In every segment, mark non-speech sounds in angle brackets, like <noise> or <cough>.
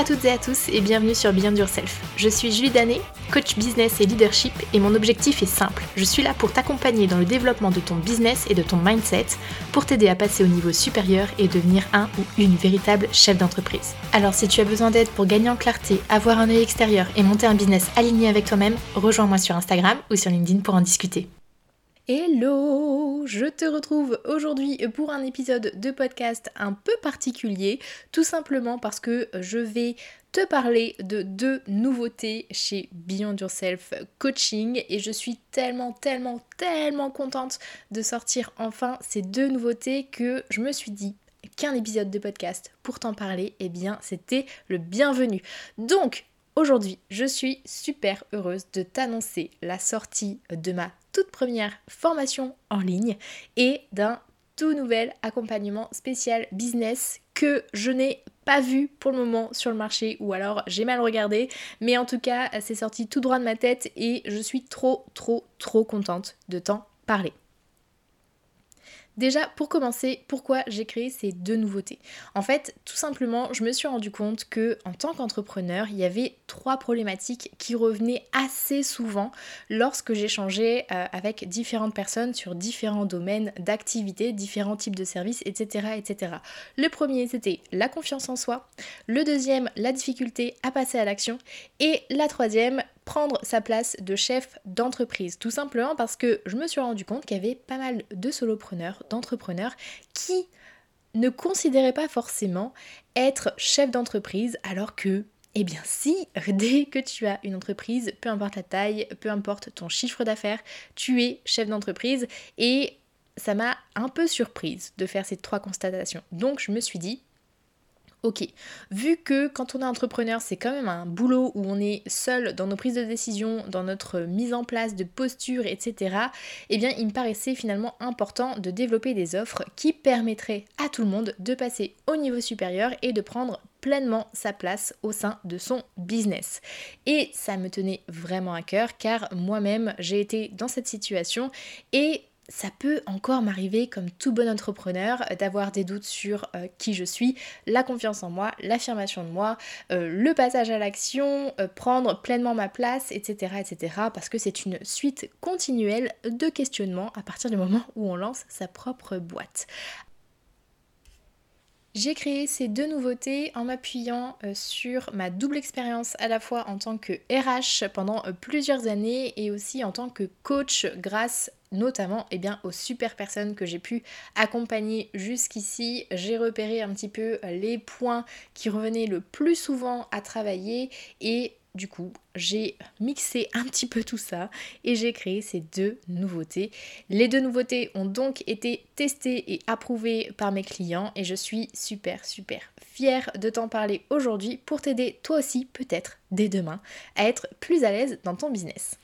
à toutes et à tous et bienvenue sur Beyond Yourself. Je suis Julie Danet, coach business et leadership et mon objectif est simple. Je suis là pour t'accompagner dans le développement de ton business et de ton mindset pour t'aider à passer au niveau supérieur et devenir un ou une véritable chef d'entreprise. Alors si tu as besoin d'aide pour gagner en clarté, avoir un œil extérieur et monter un business aligné avec toi-même, rejoins-moi sur Instagram ou sur LinkedIn pour en discuter. Hello Je te retrouve aujourd'hui pour un épisode de podcast un peu particulier, tout simplement parce que je vais te parler de deux nouveautés chez Beyond Yourself Coaching et je suis tellement, tellement, tellement contente de sortir enfin ces deux nouveautés que je me suis dit qu'un épisode de podcast pour t'en parler, eh bien c'était le bienvenu. Donc Aujourd'hui, je suis super heureuse de t'annoncer la sortie de ma toute première formation en ligne et d'un tout nouvel accompagnement spécial business que je n'ai pas vu pour le moment sur le marché ou alors j'ai mal regardé mais en tout cas c'est sorti tout droit de ma tête et je suis trop trop trop contente de t'en parler. Déjà, pour commencer, pourquoi j'ai créé ces deux nouveautés? En fait, tout simplement, je me suis rendu compte que en tant qu'entrepreneur, il y avait trois problématiques qui revenaient assez souvent lorsque j'échangeais euh, avec différentes personnes sur différents domaines d'activité, différents types de services, etc., etc. Le premier, c'était la confiance en soi. Le deuxième, la difficulté à passer à l'action. Et la troisième, prendre sa place de chef d'entreprise. Tout simplement parce que je me suis rendu compte qu'il y avait pas mal de solopreneurs, d'entrepreneurs qui ne considéraient pas forcément être chef d'entreprise alors que eh bien si, <laughs> dès que tu as une entreprise, peu importe la taille, peu importe ton chiffre d'affaires, tu es chef d'entreprise et ça m'a un peu surprise de faire ces trois constatations. Donc je me suis dit, Ok, vu que quand on est entrepreneur, c'est quand même un boulot où on est seul dans nos prises de décision, dans notre mise en place de posture, etc., eh bien il me paraissait finalement important de développer des offres qui permettraient à tout le monde de passer au niveau supérieur et de prendre pleinement sa place au sein de son business. Et ça me tenait vraiment à cœur car moi-même j'ai été dans cette situation et ça peut encore m'arriver comme tout bon entrepreneur d'avoir des doutes sur euh, qui je suis, la confiance en moi, l'affirmation de moi, euh, le passage à l'action, euh, prendre pleinement ma place, etc. etc. parce que c'est une suite continuelle de questionnements à partir du moment où on lance sa propre boîte. J'ai créé ces deux nouveautés en m'appuyant sur ma double expérience à la fois en tant que RH pendant plusieurs années et aussi en tant que coach grâce notamment eh bien, aux super personnes que j'ai pu accompagner jusqu'ici. J'ai repéré un petit peu les points qui revenaient le plus souvent à travailler et du coup, j'ai mixé un petit peu tout ça et j'ai créé ces deux nouveautés. Les deux nouveautés ont donc été testées et approuvées par mes clients et je suis super super fière de t'en parler aujourd'hui pour t'aider toi aussi peut-être dès demain à être plus à l'aise dans ton business.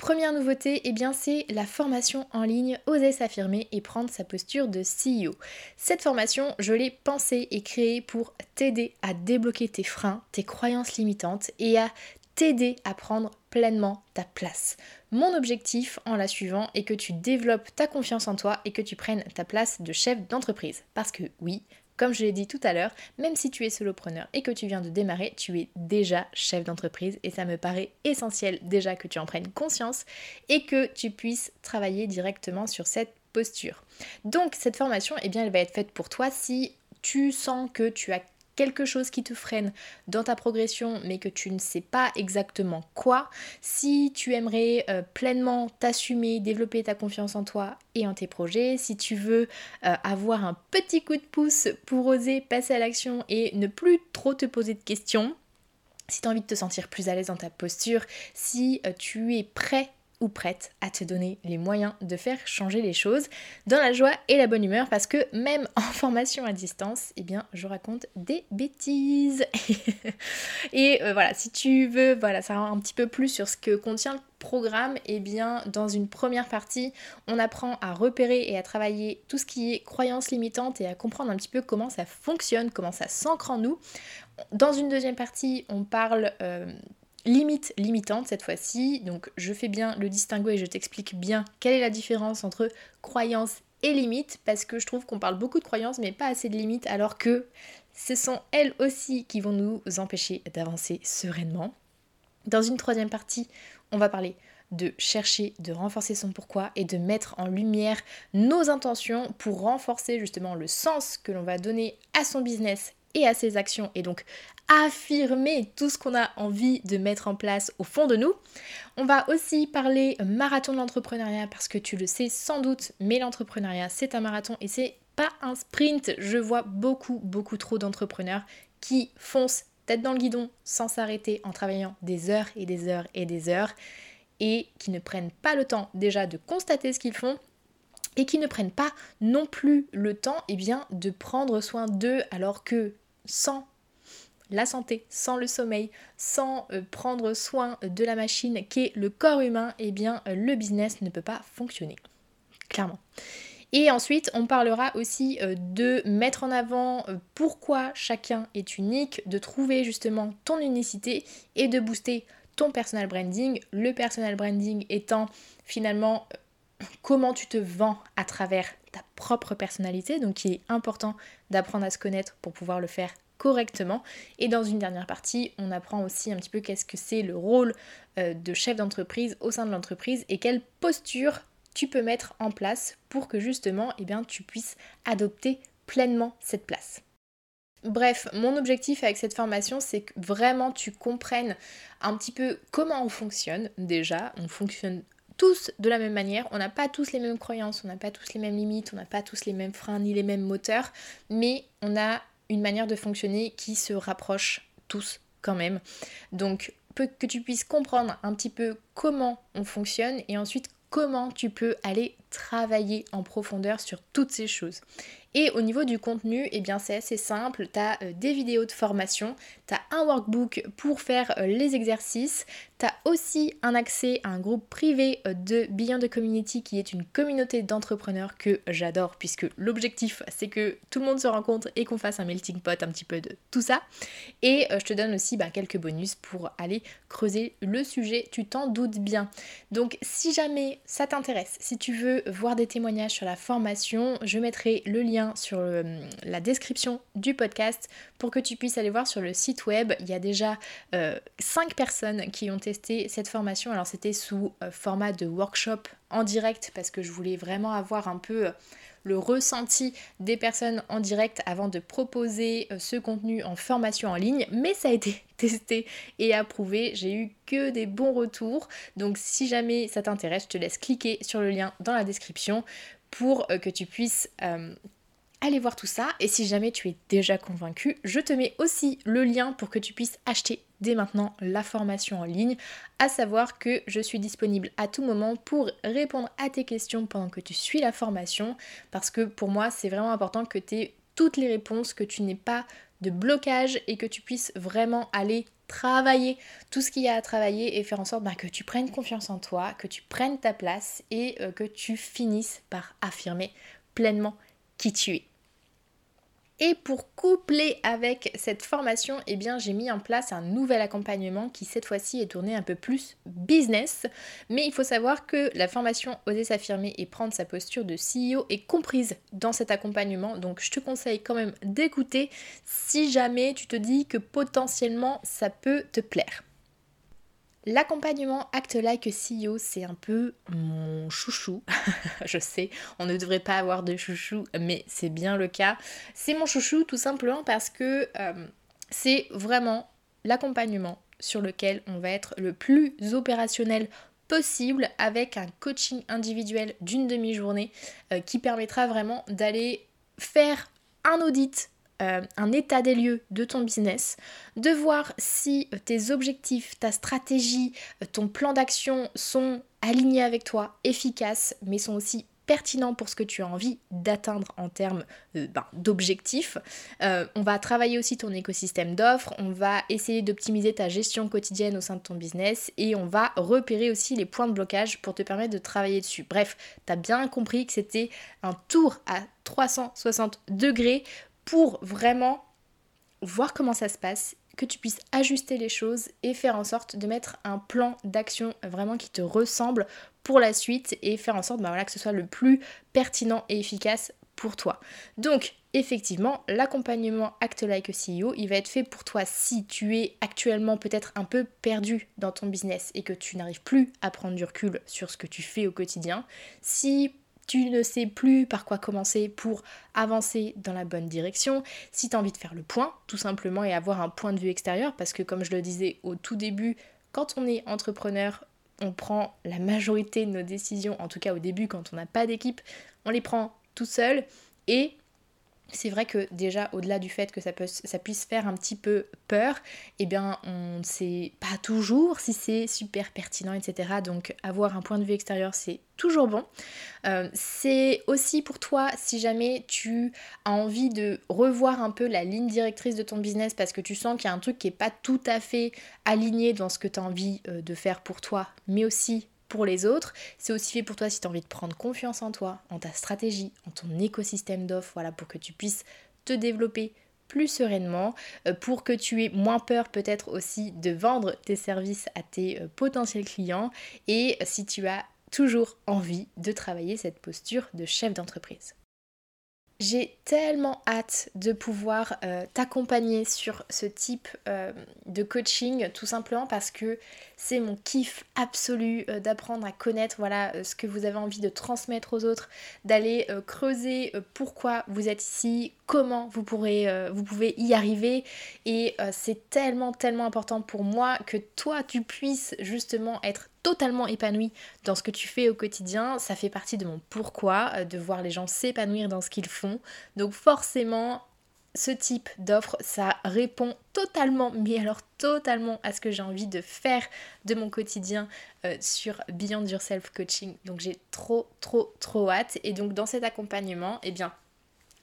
Première nouveauté, eh bien c'est la formation en ligne Oser s'affirmer et prendre sa posture de CEO. Cette formation, je l'ai pensée et créée pour t'aider à débloquer tes freins, tes croyances limitantes et à t'aider à prendre pleinement ta place. Mon objectif en la suivant est que tu développes ta confiance en toi et que tu prennes ta place de chef d'entreprise. Parce que oui, comme je l'ai dit tout à l'heure, même si tu es solopreneur et que tu viens de démarrer, tu es déjà chef d'entreprise et ça me paraît essentiel déjà que tu en prennes conscience et que tu puisses travailler directement sur cette posture. Donc cette formation, eh bien, elle va être faite pour toi si tu sens que tu as quelque chose qui te freine dans ta progression mais que tu ne sais pas exactement quoi, si tu aimerais euh, pleinement t'assumer, développer ta confiance en toi et en tes projets, si tu veux euh, avoir un petit coup de pouce pour oser passer à l'action et ne plus trop te poser de questions, si tu as envie de te sentir plus à l'aise dans ta posture, si euh, tu es prêt ou prête à te donner les moyens de faire changer les choses dans la joie et la bonne humeur parce que même <laughs> en formation à distance, eh bien je raconte des bêtises. <laughs> et euh, voilà, si tu veux voilà, savoir un petit peu plus sur ce que contient le programme, eh bien dans une première partie, on apprend à repérer et à travailler tout ce qui est croyances limitantes et à comprendre un petit peu comment ça fonctionne, comment ça s'ancre en nous. Dans une deuxième partie, on parle euh, limite limitante cette fois-ci. Donc je fais bien le distinguo et je t'explique bien quelle est la différence entre croyance et limites parce que je trouve qu'on parle beaucoup de croyances mais pas assez de limites alors que ce sont elles aussi qui vont nous empêcher d'avancer sereinement. Dans une troisième partie, on va parler de chercher, de renforcer son pourquoi et de mettre en lumière nos intentions pour renforcer justement le sens que l'on va donner à son business et à ses actions et donc affirmer tout ce qu'on a envie de mettre en place au fond de nous. On va aussi parler marathon de l'entrepreneuriat parce que tu le sais sans doute, mais l'entrepreneuriat c'est un marathon et c'est pas un sprint. Je vois beaucoup beaucoup trop d'entrepreneurs qui foncent tête dans le guidon sans s'arrêter en travaillant des heures et des heures et des heures et qui ne prennent pas le temps déjà de constater ce qu'ils font et qui ne prennent pas non plus le temps eh bien, de prendre soin d'eux alors que sans la santé, sans le sommeil, sans euh, prendre soin de la machine qu'est le corps humain, eh bien euh, le business ne peut pas fonctionner. Clairement. Et ensuite, on parlera aussi euh, de mettre en avant pourquoi chacun est unique, de trouver justement ton unicité et de booster ton personal branding. Le personal branding étant finalement comment tu te vends à travers ta propre personnalité, donc il est important d'apprendre à se connaître pour pouvoir le faire correctement. Et dans une dernière partie, on apprend aussi un petit peu qu'est-ce que c'est le rôle euh, de chef d'entreprise au sein de l'entreprise et quelle posture tu peux mettre en place pour que justement eh bien, tu puisses adopter pleinement cette place. Bref, mon objectif avec cette formation, c'est que vraiment tu comprennes un petit peu comment on fonctionne déjà. On fonctionne tous de la même manière, on n'a pas tous les mêmes croyances, on n'a pas tous les mêmes limites, on n'a pas tous les mêmes freins ni les mêmes moteurs, mais on a une manière de fonctionner qui se rapproche tous quand même. Donc que tu puisses comprendre un petit peu comment on fonctionne et ensuite comment tu peux aller travailler en profondeur sur toutes ces choses. Et au niveau du contenu, eh bien c'est assez simple, tu as euh, des vidéos de formation, tu as un workbook pour faire euh, les exercices, tu as aussi un accès à un groupe privé euh, de Beyond the Community qui est une communauté d'entrepreneurs que j'adore puisque l'objectif c'est que tout le monde se rencontre et qu'on fasse un melting pot un petit peu de tout ça. Et je te donne aussi bah, quelques bonus pour aller creuser le sujet, tu t'en doutes bien. Donc si jamais ça t'intéresse, si tu veux voir des témoignages sur la formation, je mettrai le lien sur euh, la description du podcast pour que tu puisses aller voir sur le site web. Il y a déjà 5 euh, personnes qui ont testé cette formation. Alors c'était sous euh, format de workshop en direct parce que je voulais vraiment avoir un peu le ressenti des personnes en direct avant de proposer ce contenu en formation en ligne, mais ça a été <laughs> testé et approuvé. J'ai eu que des bons retours. Donc si jamais ça t'intéresse, je te laisse cliquer sur le lien dans la description pour que tu puisses allez voir tout ça. Et si jamais tu es déjà convaincu, je te mets aussi le lien pour que tu puisses acheter dès maintenant la formation en ligne, à savoir que je suis disponible à tout moment pour répondre à tes questions pendant que tu suis la formation, parce que pour moi c'est vraiment important que tu aies toutes les réponses, que tu n'aies pas de blocage et que tu puisses vraiment aller travailler tout ce qu'il y a à travailler et faire en sorte bah, que tu prennes confiance en toi, que tu prennes ta place et euh, que tu finisses par affirmer pleinement qui tu es. Et pour coupler avec cette formation, eh j'ai mis en place un nouvel accompagnement qui cette fois-ci est tourné un peu plus business. Mais il faut savoir que la formation Oser s'affirmer et prendre sa posture de CEO est comprise dans cet accompagnement. Donc je te conseille quand même d'écouter si jamais tu te dis que potentiellement ça peut te plaire. L'accompagnement Act Like CEO, c'est un peu mon chouchou. <laughs> je sais, on ne devrait pas avoir de chouchou, mais c'est bien le cas. C'est mon chouchou tout simplement parce que euh, c'est vraiment l'accompagnement sur lequel on va être le plus opérationnel possible avec un coaching individuel d'une demi-journée euh, qui permettra vraiment d'aller faire un audit euh, un état des lieux de ton business, de voir si euh, tes objectifs, ta stratégie, euh, ton plan d'action sont alignés avec toi, efficaces, mais sont aussi pertinents pour ce que tu as envie d'atteindre en termes ben, d'objectifs. on va travailler aussi ton écosystème d'offres, on va essayer d'optimiser ta gestion quotidienne au sein de ton business et on va repérer aussi les points de blocage pour te permettre de travailler dessus. Bref, tu as bien compris que c'était un tour à 360 degrés pour vraiment voir comment ça se passe, que tu puisses ajuster les choses et faire en sorte de mettre un plan d'action vraiment qui te ressemble pour la suite et faire en sorte bah voilà, que ce soit le plus pertinent et efficace pour toi. Donc effectivement, l'accompagnement Act Like a CEO, il va être fait pour toi si tu es actuellement peut-être un peu perdu dans ton business et que tu n'arrives plus à prendre du recul sur ce que tu fais au quotidien. Si tu ne sais plus par quoi commencer pour avancer dans la bonne direction, si tu as envie de faire le point, tout simplement, et avoir un point de vue extérieur, parce que comme je le disais au tout début, quand on est entrepreneur, on prend la majorité de nos décisions, en tout cas au début quand on n'a pas d'équipe, on les prend tout seul et c'est vrai que déjà au-delà du fait que ça, puisse faire un petit peu peur, eh bien on ne sait pas toujours si c'est super pertinent, etc. Donc avoir un point de vue extérieur c'est toujours bon. Euh, c'est aussi pour toi si jamais tu as envie de revoir un peu la ligne directrice de ton business parce que tu sens qu'il y a un truc qui n'est pas tout à fait aligné dans ce que tu as envie euh, de faire pour toi, mais aussi pour les autres. C'est aussi fait pour toi si tu as envie de prendre confiance en toi, en ta stratégie, en ton écosystème d'offres, voilà, pour que tu puisses te développer plus sereinement, euh, pour que tu aies moins peur peut-être aussi de vendre tes services à tes euh, potentiels clients et si tu as toujours envie de travailler cette posture de chef d'entreprise. J'ai tellement hâte de pouvoir euh, t'accompagner sur ce type euh, de coaching, tout simplement parce que c'est mon kiff absolu euh, d'apprendre à connaître voilà, ce que vous avez envie de transmettre aux autres, d'aller creuser pourquoi vous êtes ici, comment vous, pouvez y arriver. Et c'est tellement, tellement important pour moi que toi, tu puisses justement être totalement épanoui dans ce que tu fais au quotidien. Ça fait partie de mon pourquoi, euh, de voir les gens s'épanouir dans ce qu'ils font. Donc forcément, ce type d'offre, ça répond totalement, mais alors totalement à ce que j'ai envie de faire de mon quotidien euh, sur Beyond Yourself Coaching. Donc j'ai trop, trop, trop hâte. Et donc dans cet accompagnement, eh bien,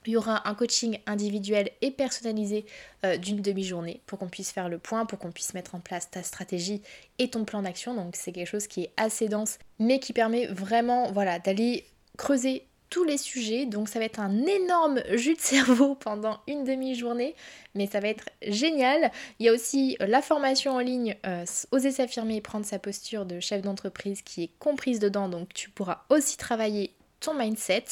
il y aura un coaching individuel et personnalisé euh, d'une demi-journée pour qu'on puisse faire le point, pour qu'on puisse mettre en place ta stratégie et ton plan d'action. Donc c'est quelque chose qui est assez dense, mais qui permet vraiment voilà, d'aller creuser tous les sujets. Donc ça va être un énorme jus de cerveau <laughs> pendant une demi-journée, mais ça va être génial. Il y a aussi la formation en ligne euh, Oser s'affirmer et prendre sa posture de chef d'entreprise qui est comprise dedans. Donc tu pourras aussi travailler ton mindset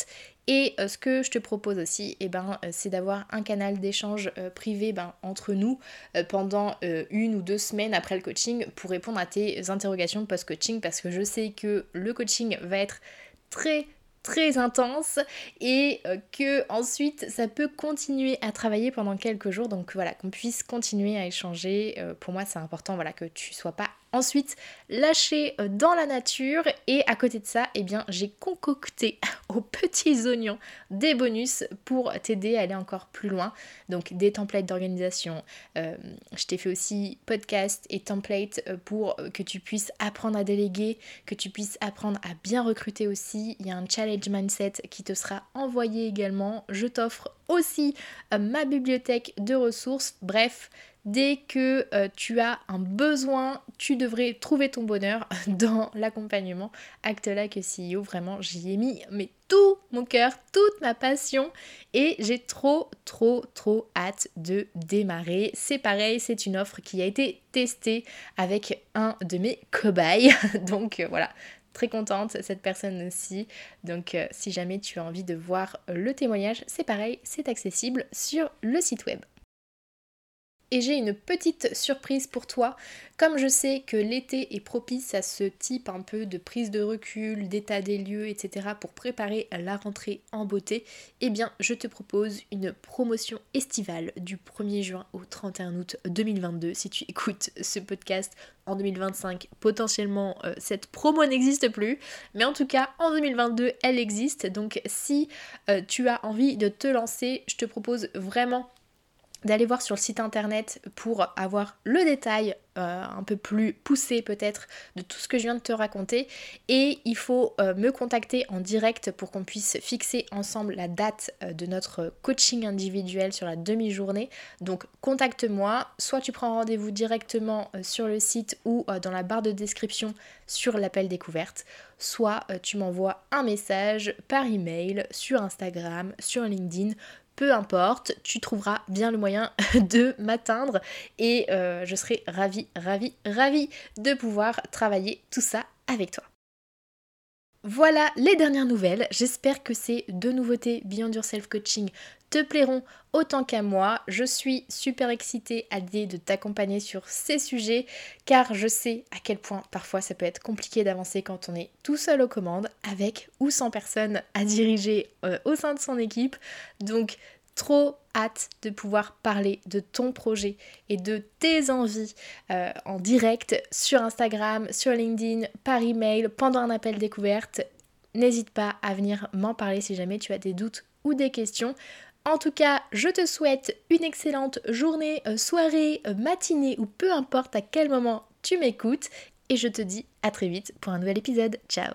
et euh, ce que je te propose aussi, eh ben, euh, c'est d'avoir un canal d'échange euh, privé ben, entre nous pendant une ou deux semaines après le coaching pour répondre à tes interrogations post-coaching parce que je sais que le coaching va être très très intense et que ensuite ça peut continuer à travailler pendant quelques jours. Donc voilà qu'on puisse continuer à échanger pour moi c'est important voilà que tu sois pas ensuite lâcher euh, dans la nature et à côté de ça, eh bien, j'ai concocté <laughs> aux petits oignons des bonus pour t'aider à aller encore plus loin. Donc des templates d'organisation. Euh, je t'ai fait aussi podcast et template euh, pour que tu puisses apprendre à déléguer, que tu puisses apprendre à bien recruter aussi. Il y a un challenge mindset qui te sera envoyé également. Je t'offre aussi ma bibliothèque de ressources. Bref, Dès que euh, tu as un besoin, tu devrais trouver ton bonheur <laughs> dans l'accompagnement Acte que CEO. Vraiment, j'y ai mis mais tout mon cœur, toute ma passion et j'ai trop, trop, trop hâte de démarrer. C'est pareil, c'est une offre qui a été testée avec un de mes cobayes. <laughs> Donc euh, voilà, très contente, cette personne aussi. Donc euh, si jamais tu as envie de voir le témoignage, c'est pareil, c'est accessible sur le site web. Et j'ai une petite surprise pour toi. Comme je sais que l'été est propice à ce type un peu de prise de recul, d'état des lieux, etc. pour préparer la rentrée en beauté, eh bien je te propose une promotion estivale du 1er juin au 31 août 2022. Si tu écoutes ce podcast en 2025, potentiellement euh, cette promo n'existe plus. Mais en tout cas, en 2022, elle existe. Donc si euh, tu as envie de te lancer, je te propose vraiment d'aller voir sur le site internet pour avoir le détail euh, un peu plus poussé peut-être de tout ce que je viens de te raconter. Et il faut euh, me contacter en direct pour qu'on puisse fixer ensemble la date euh, de notre coaching individuel sur la demi-journée. Donc contacte-moi. Soit tu prends rendez-vous directement sur le site ou dans la barre de description sur l'appel découverte. Soit tu m'envoies un message par email sur Instagram sur LinkedIn peu importe, tu trouveras bien le moyen <laughs> de m'atteindre et euh, je serai ravie, ravie, ravie de pouvoir travailler tout ça avec toi. Voilà les dernières nouvelles. J'espère que ces deux nouveautés Beyond Yourself Coaching te plairont autant qu'à moi. Je suis super excitée à l'idée de t'accompagner sur ces sujets car je sais à quel point parfois ça peut être compliqué d'avancer quand on est tout seul aux commandes avec ou sans personne à diriger euh, au sein de son équipe. Donc trop hâte de pouvoir parler de ton projet et de tes envies euh, en direct sur Instagram, sur LinkedIn, par email, pendant un appel découverte. N'hésite pas à venir m'en parler si jamais tu as des doutes ou des questions. En tout cas, je te souhaite une excellente journée, euh, soirée, euh, matinée ou peu importe à quel moment tu m'écoutes. Et je te dis à très vite pour un nouvel épisode. Ciao